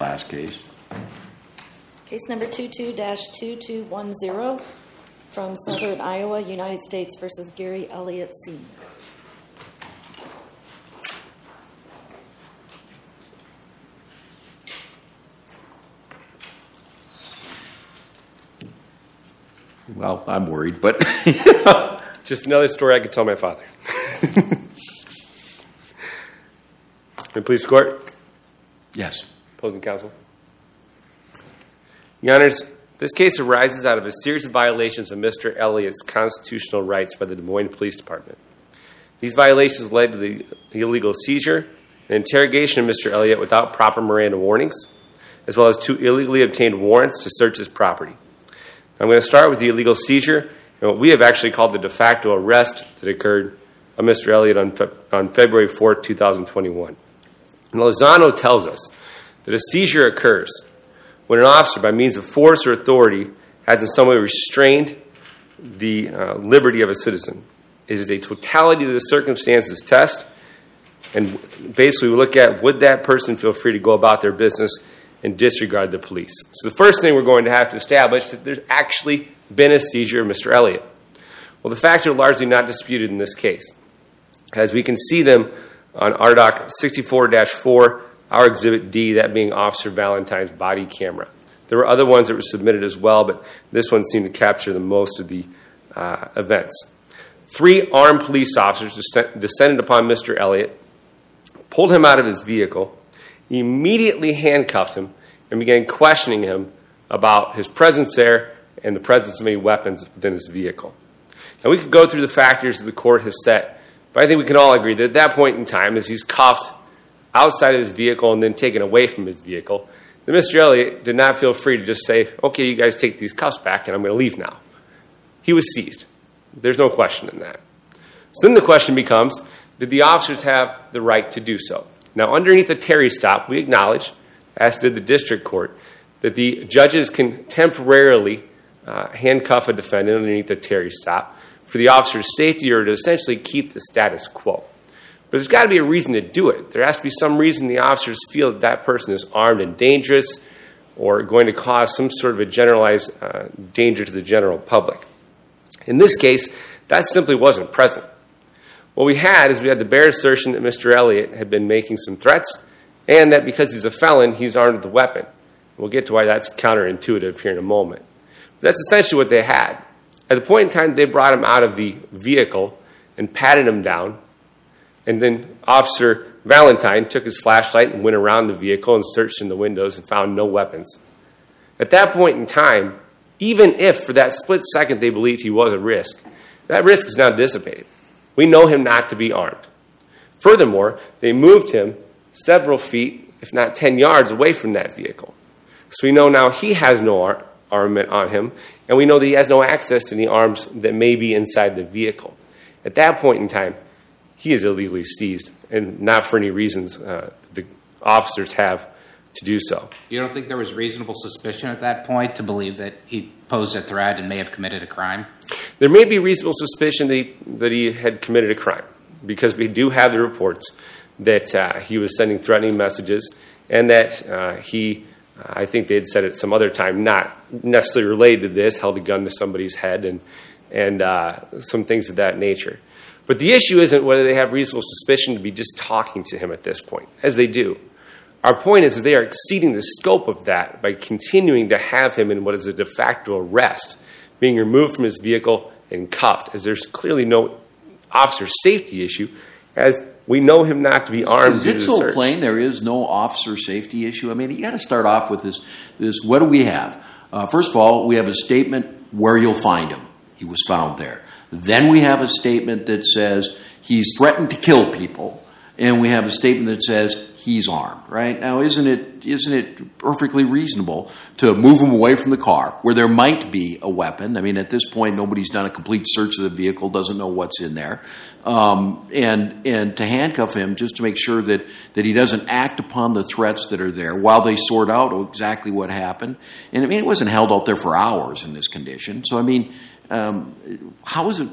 Last case. Case number 22-2210 from Southern Iowa, United States versus Gary Elliott Sr. Well, I'm worried, but Just another story I could tell my father. May police court, yes. Opposing counsel. Your Honors, this case arises out of a series of violations of Mr. Elliott's constitutional rights by the Des Moines Police Department. These violations led to the illegal seizure and interrogation of Mr. Elliott without proper Miranda warnings, as well as two illegally obtained warrants to search his property. I'm going to start with the illegal seizure and what we have actually called the de facto arrest that occurred of Mr. Elliott on, Fe- on February 4, 2021. And Lozano tells us that a seizure occurs when an officer, by means of force or authority, has in some way restrained the uh, liberty of a citizen. It is a totality of the circumstances test, and basically we look at would that person feel free to go about their business and disregard the police. So the first thing we're going to have to establish is that there's actually been a seizure of Mr. Elliott. Well, the facts are largely not disputed in this case, as we can see them on RDoC 64-4, our Exhibit D, that being Officer Valentine's body camera. There were other ones that were submitted as well, but this one seemed to capture the most of the uh, events. Three armed police officers descended upon Mr. Elliott, pulled him out of his vehicle, immediately handcuffed him, and began questioning him about his presence there and the presence of any weapons within his vehicle. Now, we could go through the factors that the court has set, but I think we can all agree that at that point in time, as he's cuffed outside of his vehicle and then taken away from his vehicle, that Mr. Elliott did not feel free to just say, okay, you guys take these cuffs back and I'm going to leave now. He was seized. There's no question in that. So then the question becomes did the officers have the right to do so? Now, underneath the Terry stop, we acknowledge, as did the district court, that the judges can temporarily uh, handcuff a defendant underneath the Terry stop for the officer's safety or to essentially keep the status quo. But there's got to be a reason to do it. There has to be some reason the officers feel that that person is armed and dangerous or going to cause some sort of a generalized uh, danger to the general public. In this case, that simply wasn't present. What we had is we had the bare assertion that Mr. Elliott had been making some threats and that because he's a felon, he's armed with a weapon. We'll get to why that's counterintuitive here in a moment. But that's essentially what they had. At the point in time they brought him out of the vehicle and patted him down, and then Officer Valentine took his flashlight and went around the vehicle and searched in the windows and found no weapons. At that point in time, even if for that split second they believed he was a risk, that risk is now dissipated. We know him not to be armed. Furthermore, they moved him several feet, if not 10 yards, away from that vehicle. So we know now he has no ar- armament on him, and we know that he has no access to the arms that may be inside the vehicle. At that point in time, he is illegally seized, and not for any reasons uh, the officers have to do so. You don't think there was reasonable suspicion at that point to believe that he posed a threat and may have committed a crime? There may be reasonable suspicion that he, that he had committed a crime because we do have the reports that uh, he was sending threatening messages and that uh, he, I think they had said at some other time, not necessarily related to this, held a gun to somebody's head and, and uh, some things of that nature. But the issue isn't whether they have reasonable suspicion to be just talking to him at this point, as they do. Our point is that they are exceeding the scope of that by continuing to have him in what is a de facto arrest, being removed from his vehicle and cuffed, as there's clearly no officer safety issue, as we know him not to be armed Is it the so plain there is no officer safety issue? I mean, you got to start off with this. This what do we have? Uh, first of all, we have a statement where you'll find him. He was found there. Then we have a statement that says he's threatened to kill people, and we have a statement that says he's armed. Right now, isn't it isn't it perfectly reasonable to move him away from the car where there might be a weapon? I mean, at this point, nobody's done a complete search of the vehicle, doesn't know what's in there, um, and and to handcuff him just to make sure that that he doesn't act upon the threats that are there while they sort out exactly what happened. And I mean, it wasn't held out there for hours in this condition. So I mean, um, how is it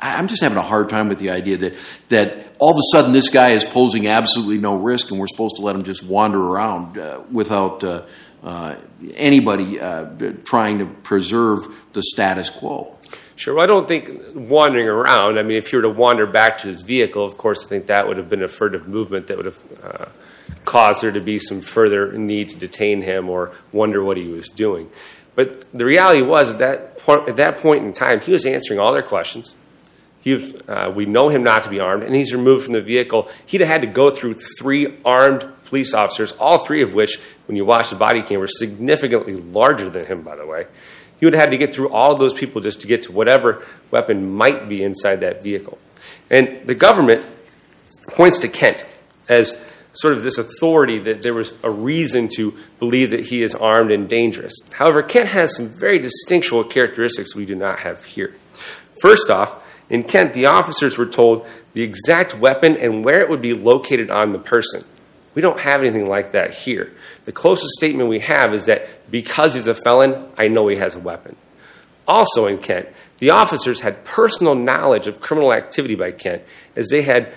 I'm just having a hard time with the idea that that all of a sudden this guy is posing absolutely no risk, and we're supposed to let him just wander around uh, without uh, uh, anybody uh, trying to preserve the status quo. Sure. Well, I don't think wandering around. I mean, if he were to wander back to his vehicle, of course, I think that would have been a furtive movement that would have uh, caused there to be some further need to detain him or wonder what he was doing. But the reality was at that point, at that point in time, he was answering all their questions. Was, uh, we know him not to be armed, and he's removed from the vehicle. He'd have had to go through three armed police officers, all three of which, when you watch the body cam, were significantly larger than him, by the way. He would have had to get through all those people just to get to whatever weapon might be inside that vehicle. And the government points to Kent as sort of this authority that there was a reason to believe that he is armed and dangerous. However, Kent has some very distinctual characteristics we do not have here. First off, in Kent, the officers were told the exact weapon and where it would be located on the person. We don't have anything like that here. The closest statement we have is that because he's a felon, I know he has a weapon. Also in Kent, the officers had personal knowledge of criminal activity by Kent as they had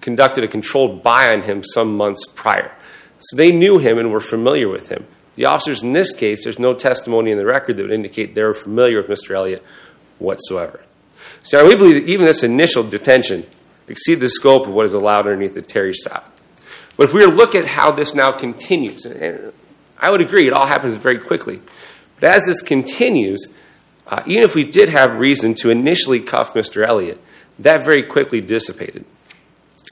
conducted a controlled buy on him some months prior. So they knew him and were familiar with him. The officers in this case, there's no testimony in the record that would indicate they were familiar with Mr. Elliott whatsoever. So we believe that even this initial detention exceeded the scope of what is allowed underneath the Terry stop. But if we were to look at how this now continues, and I would agree it all happens very quickly. But as this continues, uh, even if we did have reason to initially cuff Mr. Elliott, that very quickly dissipated.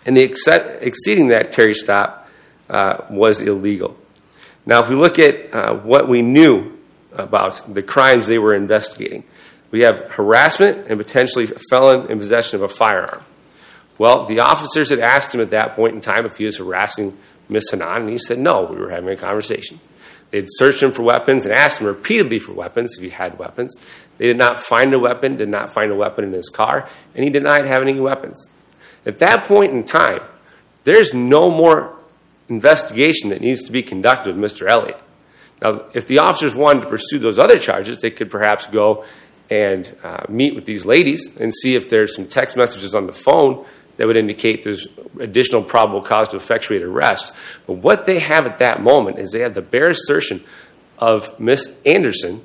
And the exce- exceeding that Terry stop uh, was illegal. Now, if we look at uh, what we knew about the crimes they were investigating, we have harassment and potentially a felon in possession of a firearm. Well, the officers had asked him at that point in time if he was harassing Miss Hanan, and he said no, we were having a conversation. They'd searched him for weapons and asked him repeatedly for weapons if he had weapons. They did not find a weapon, did not find a weapon in his car, and he denied having any weapons. At that point in time, there's no more investigation that needs to be conducted with Mr. Elliott. Now, if the officers wanted to pursue those other charges, they could perhaps go and uh, meet with these ladies and see if there's some text messages on the phone that would indicate there's additional probable cause to effectuate arrest. But what they have at that moment is they have the bare assertion of Miss Anderson,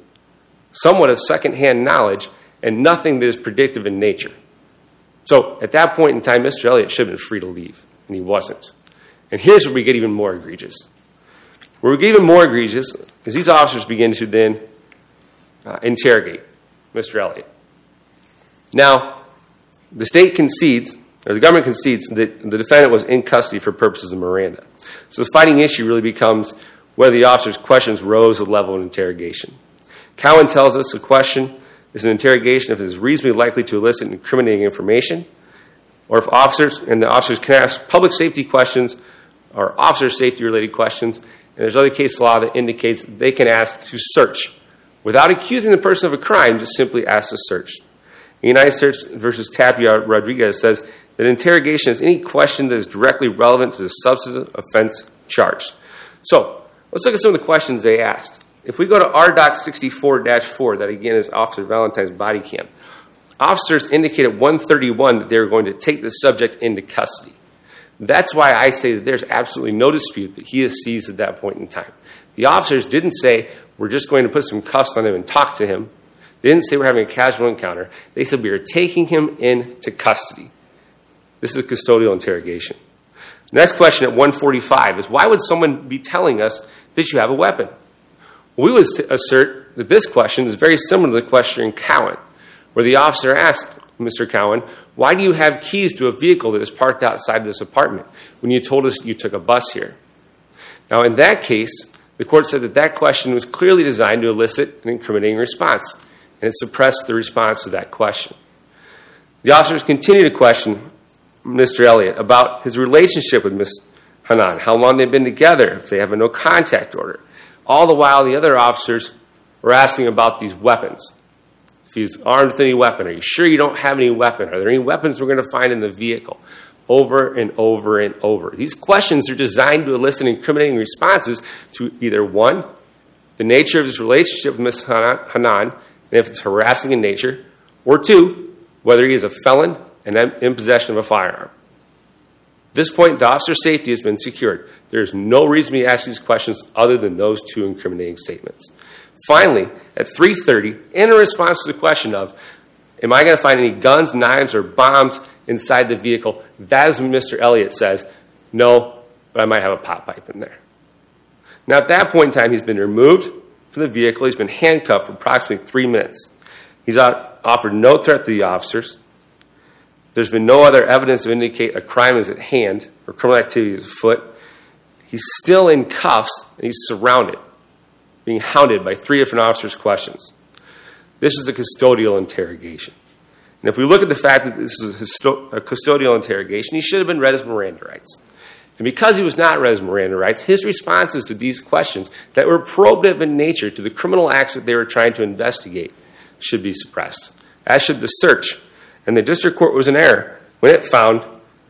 somewhat of secondhand knowledge, and nothing that is predictive in nature. So at that point in time, Mr. Elliott should have been free to leave, and he wasn't. And here's where we get even more egregious. Where we get even more egregious is these officers begin to then uh, interrogate Mr. Elliott. Now, the state concedes, or the government concedes, that the defendant was in custody for purposes of Miranda. So the fighting issue really becomes whether the officer's questions rose to the level of interrogation. Cowan tells us the question is an interrogation if it is reasonably likely to elicit incriminating information, or if officers and the officers can ask public safety questions or officer safety related questions. And there's other case law that indicates they can ask to search without accusing the person of a crime, just simply ask to search. United States versus Tapia Rodriguez says that interrogation is any question that is directly relevant to the substantive offense charged. So let's look at some of the questions they asked. If we go to RDoc 64 4, that again is Officer Valentine's body cam, officers indicated 131 that they were going to take the subject into custody. That's why I say that there's absolutely no dispute that he is seized at that point in time. The officers didn't say, we're just going to put some cuffs on him and talk to him. They didn't say we're having a casual encounter. They said we are taking him into custody. This is a custodial interrogation. Next question at 145 is why would someone be telling us that you have a weapon? We would assert that this question is very similar to the question in Cowan, where the officer asked Mr. Cowan, why do you have keys to a vehicle that is parked outside this apartment when you told us you took a bus here? Now, in that case, the court said that that question was clearly designed to elicit an incriminating response, and it suppressed the response to that question. The officers continued to question Mr. Elliott about his relationship with Ms. Hanan, how long they've been together, if they have a no contact order. All the while, the other officers were asking about these weapons. If he's armed with any weapon, are you sure you don't have any weapon? Are there any weapons we're going to find in the vehicle? Over and over and over. These questions are designed to elicit incriminating responses to either one, the nature of his relationship with Ms. Hanan, and if it's harassing in nature, or two, whether he is a felon and in possession of a firearm. This point, the officer's safety has been secured. There is no reason to ask these questions other than those two incriminating statements. Finally, at 3:30, in response to the question of, "Am I going to find any guns, knives, or bombs inside the vehicle?" That is when Mr. Elliott says, "No, but I might have a pot pipe in there." Now, at that point in time, he's been removed from the vehicle. He's been handcuffed for approximately three minutes. He's offered no threat to the officers. There's been no other evidence to indicate a crime is at hand or criminal activity is afoot. He's still in cuffs and he's surrounded, being hounded by three different officers' questions. This is a custodial interrogation. And if we look at the fact that this is a custodial interrogation, he should have been read his Miranda rights. And because he was not read his Miranda rights, his responses to these questions that were probative in nature to the criminal acts that they were trying to investigate should be suppressed, as should the search. And the district court was in error when it found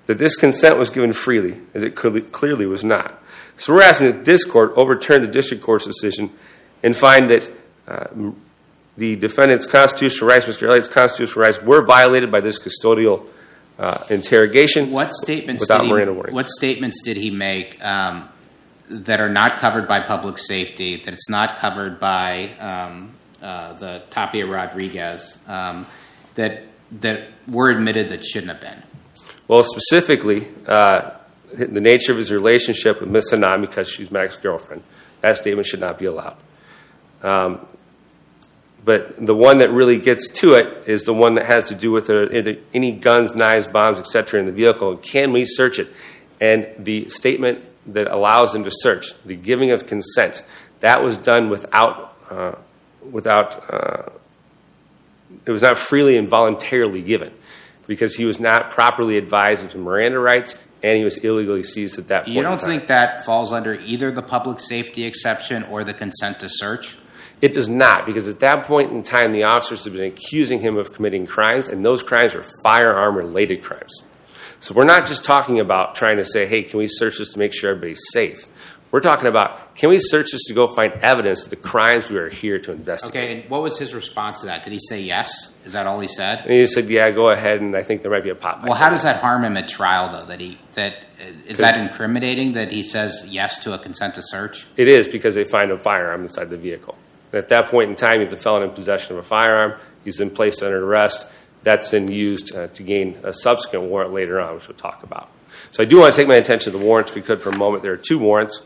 that this consent was given freely, as it clearly was not. So we're asking that this court overturn the district court's decision and find that uh, the defendant's constitutional rights, Mr. Elliott's constitutional rights, were violated by this custodial uh, interrogation. What statements without did he, Miranda warnings. What statements did he make um, that are not covered by public safety? That it's not covered by um, uh, the Tapia Rodriguez um, that that were admitted that shouldn't have been? Well, specifically, uh, the nature of his relationship with Miss Hanan because she's Mac's girlfriend. That statement should not be allowed. Um, but the one that really gets to it is the one that has to do with uh, any guns, knives, bombs, etc. in the vehicle. Can we search it? And the statement that allows them to search, the giving of consent, that was done without, uh, without uh, it was not freely and voluntarily given because he was not properly advised of the Miranda rights and he was illegally seized at that point. You don't think that falls under either the public safety exception or the consent to search? It does not, because at that point in time, the officers have been accusing him of committing crimes, and those crimes are firearm related crimes. So we're not just talking about trying to say, hey, can we search this to make sure everybody's safe? We're talking about can we search this to go find evidence of the crimes we are here to investigate? Okay, and what was his response to that? Did he say yes? Is that all he said? And he said, "Yeah, go ahead." And I think there might be a pop. Well, how does that harm him at trial, though? That he that is that incriminating that he says yes to a consent to search? It is because they find a firearm inside the vehicle. And at that point in time, he's a felon in possession of a firearm. He's been placed under arrest. That's then used uh, to gain a subsequent warrant later on, which we'll talk about. So I do want to take my attention to the warrants, if we could, for a moment. There are two warrants.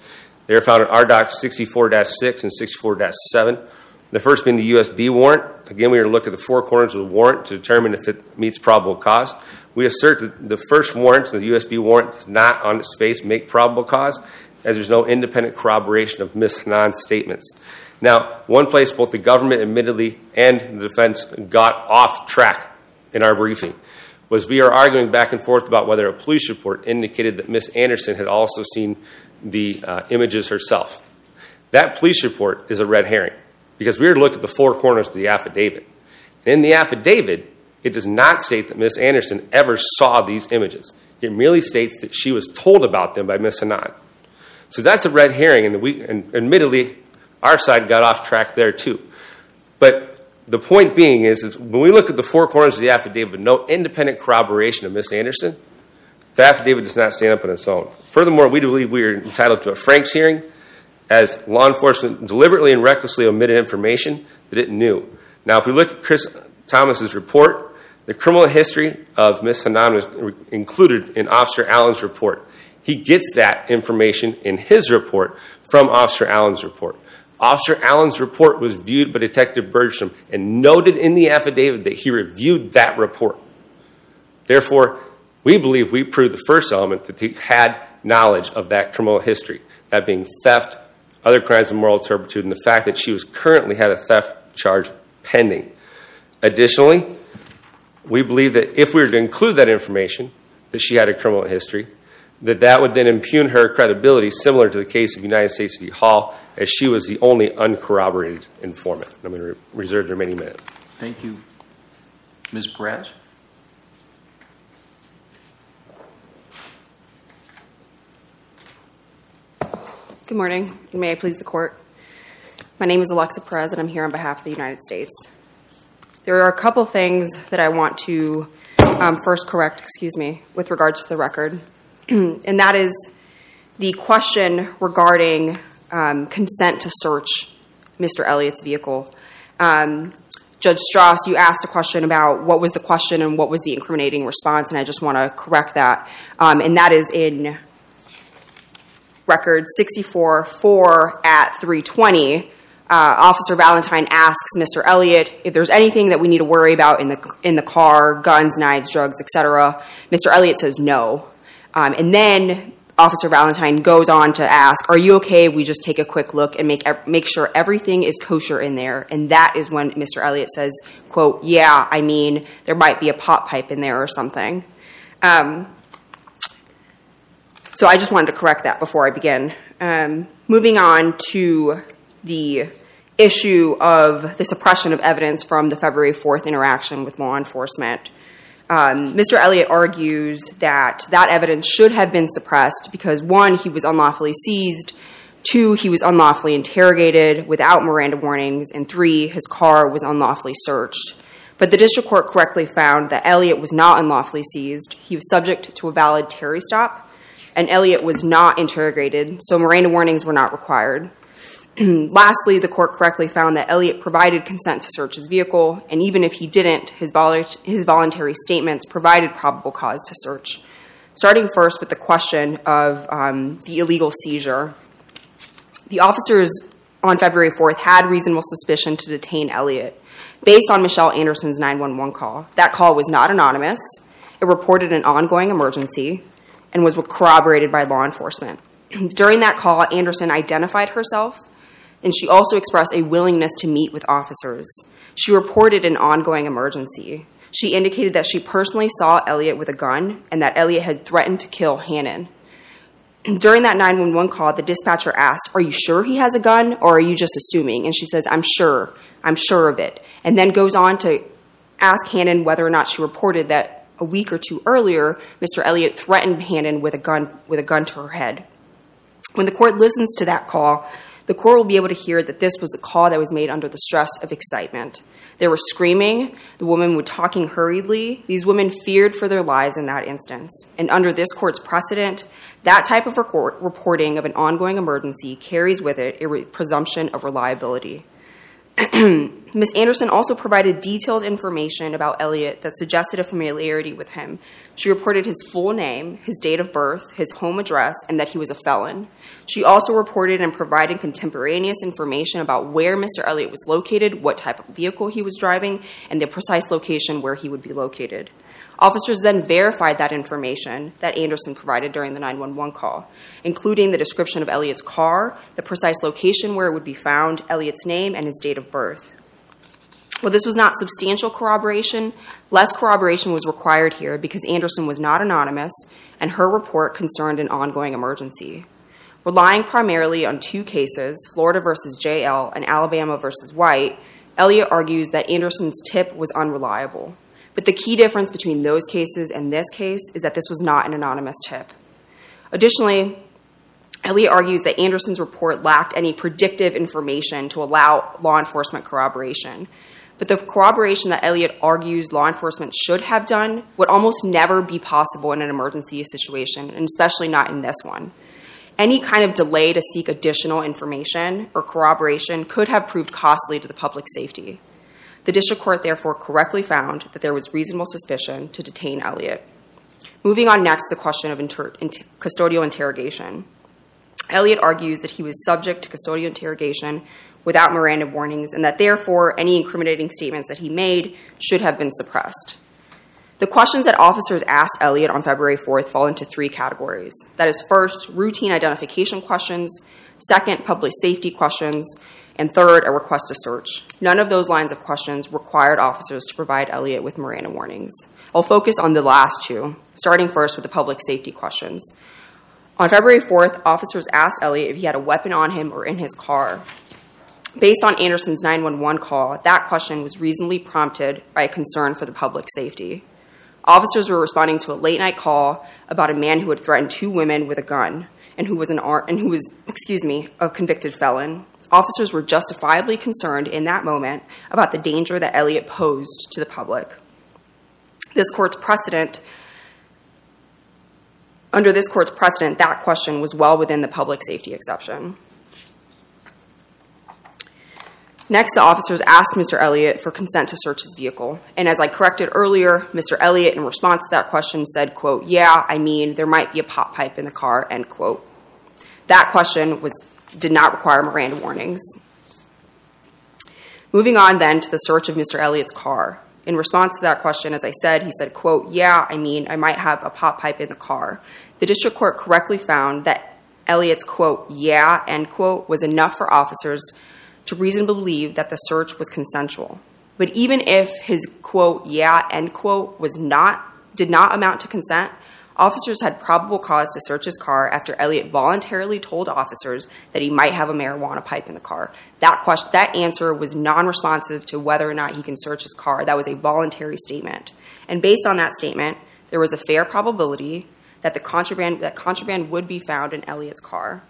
They are found in RDoc 64-6 and 64-7. The first being the USB warrant. Again, we are to look at the four corners of the warrant to determine if it meets probable cause. We assert that the first warrant, the USB warrant, does not on its face make probable cause, as there's no independent corroboration of Ms. Hanan's statements. Now, one place both the government admittedly and the defense got off track in our briefing was we are arguing back and forth about whether a police report indicated that Miss Anderson had also seen the uh, images herself. That police report is a red herring because we are to look at the four corners of the affidavit. And In the affidavit, it does not state that Miss Anderson ever saw these images. It merely states that she was told about them by Miss Hanan. So that's a red herring, and, we, and admittedly, our side got off track there too. But the point being is, is when we look at the four corners of the affidavit, no independent corroboration of Ms. Anderson, the affidavit does not stand up on its own. Furthermore, we believe we are entitled to a Franks hearing as law enforcement deliberately and recklessly omitted information that it knew. Now, if we look at Chris Thomas's report, the criminal history of Ms. Hanan was included in Officer Allen's report. He gets that information in his report from Officer Allen's report. Officer Allen's report was viewed by Detective Bergstrom and noted in the affidavit that he reviewed that report. Therefore, we believe we proved the first element that he had knowledge of that criminal history, that being theft, other crimes of moral turpitude, and the fact that she was currently had a theft charge pending. Additionally, we believe that if we were to include that information, that she had a criminal history, that that would then impugn her credibility, similar to the case of United States v. Hall, as she was the only uncorroborated informant. I'm going to re- reserve the remaining minute. Thank you. Ms. Perez? Good morning. May I please the court? My name is Alexa Perez, and I'm here on behalf of the United States. there are a couple things that I want to um, first correct, excuse me, with regards to the record. and that is the question regarding um, consent to search Mr. Elliott's vehicle. Um, Judge Stras, you asked a question about what was the question and what was the incriminating response, and I just want to correct that. Um, and that is in record 64 4 at 320. Uh, Officer Valentine asks Mr. Elliott if there's anything that we need to worry about in the in the car, guns, knives, drugs, etc. Mr. Elliott says no, and then Officer Valentine goes on to ask, "Are you okay if we just take a quick look and make make sure everything is kosher in there?" And that is when Mr. Elliott says, "Quote: Yeah, I mean there might be a pot pipe in there or something." Um, so I just wanted to correct that before I begin. Um, moving on to the issue of the suppression of evidence from the February 4th interaction with law enforcement. Um, Mr. Elliott argues that that evidence should have been suppressed because, one, he was unlawfully seized, two, he was unlawfully interrogated without Miranda warnings, and three, his car was unlawfully searched. But the district court correctly found that Elliott was not unlawfully seized. He was subject to a valid Terry stop, and Elliott was not interrogated, so Miranda warnings were not required. Lastly, the court correctly found that Elliott provided consent to search his vehicle, and even if he didn't, his, vol- his voluntary statements provided probable cause to search. Starting first with the question of um, the illegal seizure, the officers on February 4th had reasonable suspicion to detain Elliott based on Michelle Anderson's 911 call. That call was not anonymous, it reported an ongoing emergency and was corroborated by law enforcement. During that call, Anderson identified herself and she also expressed a willingness to meet with officers. She reported an ongoing emergency. She indicated that she personally saw Elliott with a gun and that Elliott had threatened to kill Hannon. During that 911 call, the dispatcher asked, Are you sure he has a gun or are you just assuming? And she says, I'm sure. I'm sure of it. And then goes on to ask Hannon whether or not she reported that a week or two earlier, Mr. Elliott threatened Hannon with a gun with a gun to her head. When the court listens to that call, the court will be able to hear that this was a call that was made under the stress of excitement. They were screaming, the women were talking hurriedly. These women feared for their lives in that instance. And under this court's precedent, that type of report, reporting of an ongoing emergency carries with it a re- presumption of reliability. Ms. Anderson also provided detailed information about Elliott that suggested a familiarity with him. She reported his full name, his date of birth, his home address, and that he was a felon. She also reported and provided contemporaneous information about where Mr. Elliott was located, what type of vehicle he was driving, and the precise location where he would be located. Officers then verified that information that Anderson provided during the 911 call, including the description of Elliott's car, the precise location where it would be found, Elliott's name, and his date of birth. Well, this was not substantial corroboration. Less corroboration was required here because Anderson was not anonymous and her report concerned an ongoing emergency. Relying primarily on two cases, Florida versus JL and Alabama versus White, Elliott argues that Anderson's tip was unreliable. But the key difference between those cases and this case is that this was not an anonymous tip. Additionally, Elliott argues that Anderson's report lacked any predictive information to allow law enforcement corroboration. But the corroboration that Elliott argues law enforcement should have done would almost never be possible in an emergency situation, and especially not in this one. Any kind of delay to seek additional information or corroboration could have proved costly to the public safety. The district court therefore correctly found that there was reasonable suspicion to detain Elliott. Moving on next, to the question of inter- inter- custodial interrogation. Elliott argues that he was subject to custodial interrogation without Miranda warnings and that therefore any incriminating statements that he made should have been suppressed. The questions that officers asked Elliott on February 4th fall into three categories. That is, first, routine identification questions, second, public safety questions, and third, a request to search. None of those lines of questions required officers to provide Elliott with Miranda warnings. I'll focus on the last two, starting first with the public safety questions. On February 4th, officers asked Elliott if he had a weapon on him or in his car. Based on Anderson's 911 call, that question was reasonably prompted by a concern for the public safety. Officers were responding to a late night call about a man who had threatened two women with a gun and who was an ar- and who was excuse me a convicted felon. Officers were justifiably concerned in that moment about the danger that Elliott posed to the public. This court's precedent, under this court's precedent, that question was well within the public safety exception. Next, the officers asked Mr. Elliott for consent to search his vehicle. And as I corrected earlier, Mr. Elliott, in response to that question, said, quote, yeah, I mean, there might be a pop pipe in the car, end quote. That question was, did not require Miranda warnings. Moving on then to the search of Mr. Elliott's car. In response to that question, as I said, he said, quote, yeah, I mean, I might have a pop pipe in the car. The district court correctly found that Elliott's, quote, yeah, end quote, was enough for officers to reasonably believe that the search was consensual. But even if his quote, yeah, end quote, was not, did not amount to consent, officers had probable cause to search his car after Elliott voluntarily told officers that he might have a marijuana pipe in the car. That question, that answer was non-responsive to whether or not he can search his car. That was a voluntary statement. And based on that statement, there was a fair probability that the contraband, that contraband would be found in Elliott's car.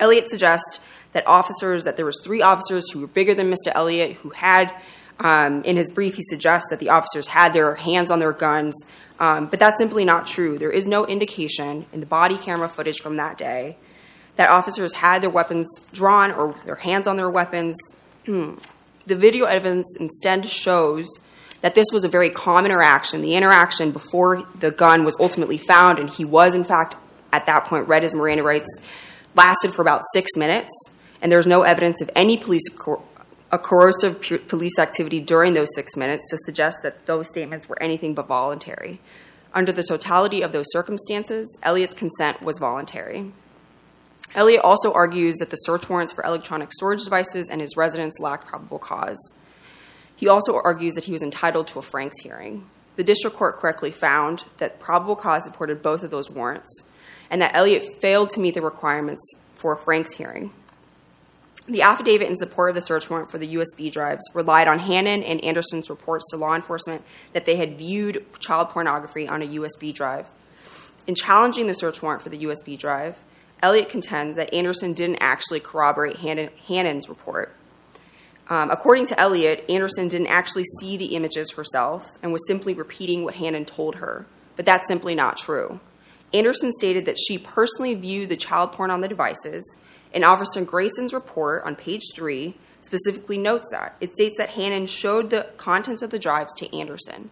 Elliott suggests that officers, that there was three officers who were bigger than Mr. Elliott, who had, um, in his brief, he suggests that the officers had their hands on their guns, um, but that's simply not true. There is no indication in the body camera footage from that day that officers had their weapons drawn or their hands on their weapons. the video evidence instead shows that this was a very common interaction. The interaction before the gun was ultimately found, and he was, in fact, at that point, read his Miranda rights, lasted for about six minutes and there's no evidence of any police a coercive police activity during those six minutes to suggest that those statements were anything but voluntary. Under the totality of those circumstances, Elliott's consent was voluntary. Elliott also argues that the search warrants for electronic storage devices and his residence lacked probable cause. He also argues that he was entitled to a Franks hearing. The district court correctly found that probable cause supported both of those warrants and that Elliott failed to meet the requirements for a Franks hearing. The affidavit in support of the search warrant for the USB drives relied on Hannon and Anderson's reports to law enforcement that they had viewed child pornography on a USB drive. In challenging the search warrant for the USB drive, Elliott contends that Anderson didn't actually corroborate Hannon, Hannon's report. Um, according to Elliott, Anderson didn't actually see the images herself and was simply repeating what Hannon told her, but that's simply not true. Anderson stated that she personally viewed the child porn on the devices and Officer Grayson's report on page three specifically notes that. It states that Hannon showed the contents of the drives to Anderson.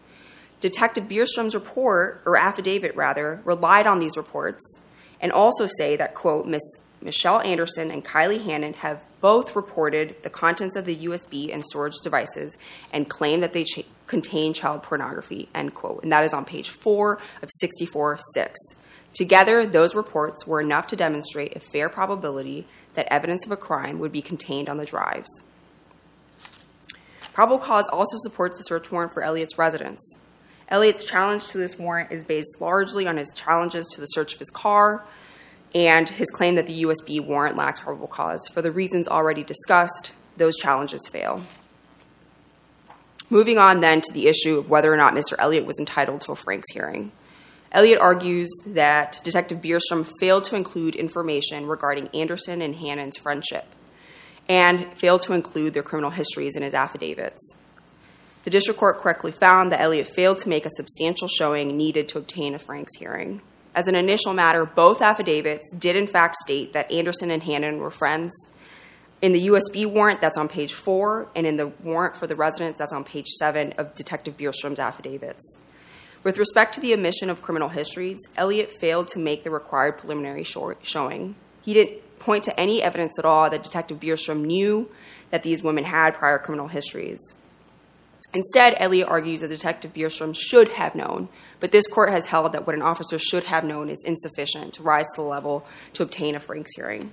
Detective Bierstrom's report, or affidavit rather, relied on these reports and also say that, quote, Miss Michelle Anderson and Kylie Hannon have both reported the contents of the USB and storage devices and claim that they ch- contain child pornography, end quote. And that is on page four of 64 6. Together, those reports were enough to demonstrate a fair probability that evidence of a crime would be contained on the drives. Probable cause also supports the search warrant for Elliott's residence. Elliott's challenge to this warrant is based largely on his challenges to the search of his car and his claim that the USB warrant lacks probable cause. For the reasons already discussed, those challenges fail. Moving on then to the issue of whether or not Mr. Elliott was entitled to a Franks hearing. Elliott argues that Detective Bierstrom failed to include information regarding Anderson and Hannon's friendship and failed to include their criminal histories in his affidavits. The district court correctly found that Elliott failed to make a substantial showing needed to obtain a Franks hearing. As an initial matter, both affidavits did in fact state that Anderson and Hannon were friends. In the USB warrant, that's on page four, and in the warrant for the residence, that's on page seven of Detective Bierstrom's affidavits. With respect to the omission of criminal histories, Elliott failed to make the required preliminary showing. He didn't point to any evidence at all that Detective Bierstrom knew that these women had prior criminal histories. Instead, Elliott argues that Detective Bierstrom should have known, but this court has held that what an officer should have known is insufficient to rise to the level to obtain a Franks hearing.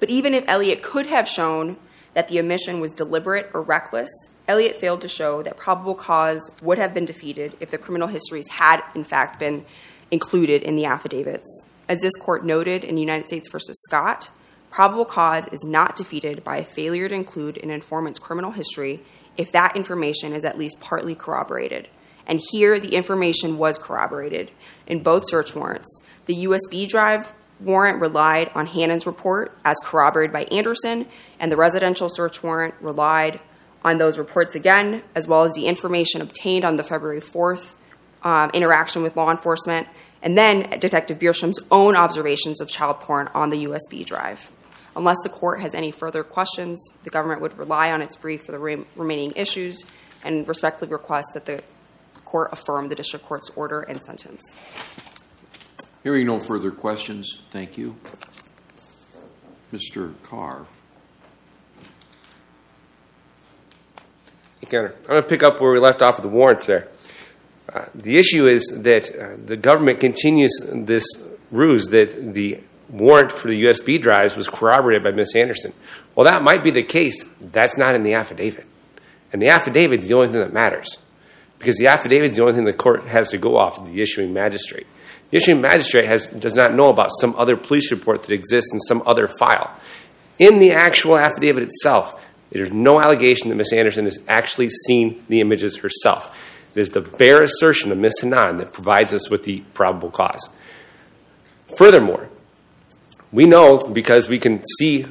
But even if Elliott could have shown that the omission was deliberate or reckless, Elliott failed to show that probable cause would have been defeated if the criminal histories had, in fact, been included in the affidavits. As this court noted in United States v. Scott, probable cause is not defeated by a failure to include an informant's criminal history if that information is at least partly corroborated. And here, the information was corroborated in both search warrants. The USB drive warrant relied on Hannon's report as corroborated by Anderson, and the residential search warrant relied on those reports again, as well as the information obtained on the February 4th um, interaction with law enforcement, and then Detective Bierstrom's own observations of child porn on the USB drive. Unless the court has any further questions, the government would rely on its brief for the re- remaining issues and respectfully request that the court affirm the district court's order and sentence. Hearing no further questions, thank you. Mr. Carr. I'm going to pick up where we left off with the warrants there. Uh, the issue is that uh, the government continues this ruse that the warrant for the USB drives was corroborated by Miss Anderson. Well, that might be the case. That's not in the affidavit. And the affidavit is the only thing that matters. Because the affidavit is the only thing the court has to go off of the issuing magistrate. The issuing magistrate has, does not know about some other police report that exists in some other file. In the actual affidavit itself, there's no allegation that Miss Anderson has actually seen the images herself. It is the bare assertion of Miss Hanan that provides us with the probable cause. Furthermore, we know because we can see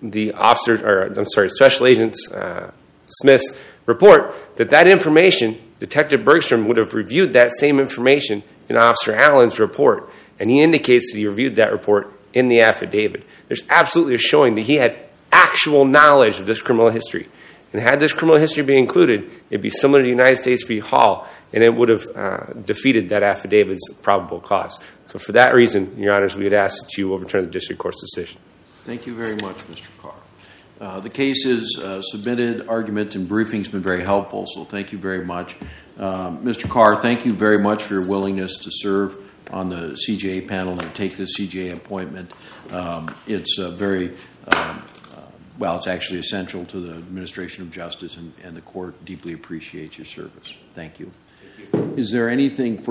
the officer, or I'm sorry, Special Agent uh, Smith's report that that information, Detective Bergstrom would have reviewed that same information in Officer Allen's report, and he indicates that he reviewed that report in the affidavit. There's absolutely a showing that he had actual knowledge of this criminal history. And had this criminal history been included, it'd be similar to the United States v. Hall, and it would have uh, defeated that affidavit's probable cause. So, for that reason, Your Honors, we would ask that you overturn the district court's decision. Thank you very much, Mr. Carr. Uh, the case is uh, submitted. Argument and briefing's been very helpful, so thank you very much. Um, Mr. Carr, thank you very much for your willingness to serve on the CJA panel and take this CJA appointment. Um, it's uh, very, um, uh, well, it's actually essential to the administration of justice, and, and the court deeply appreciates your service. Thank you. Is there anything for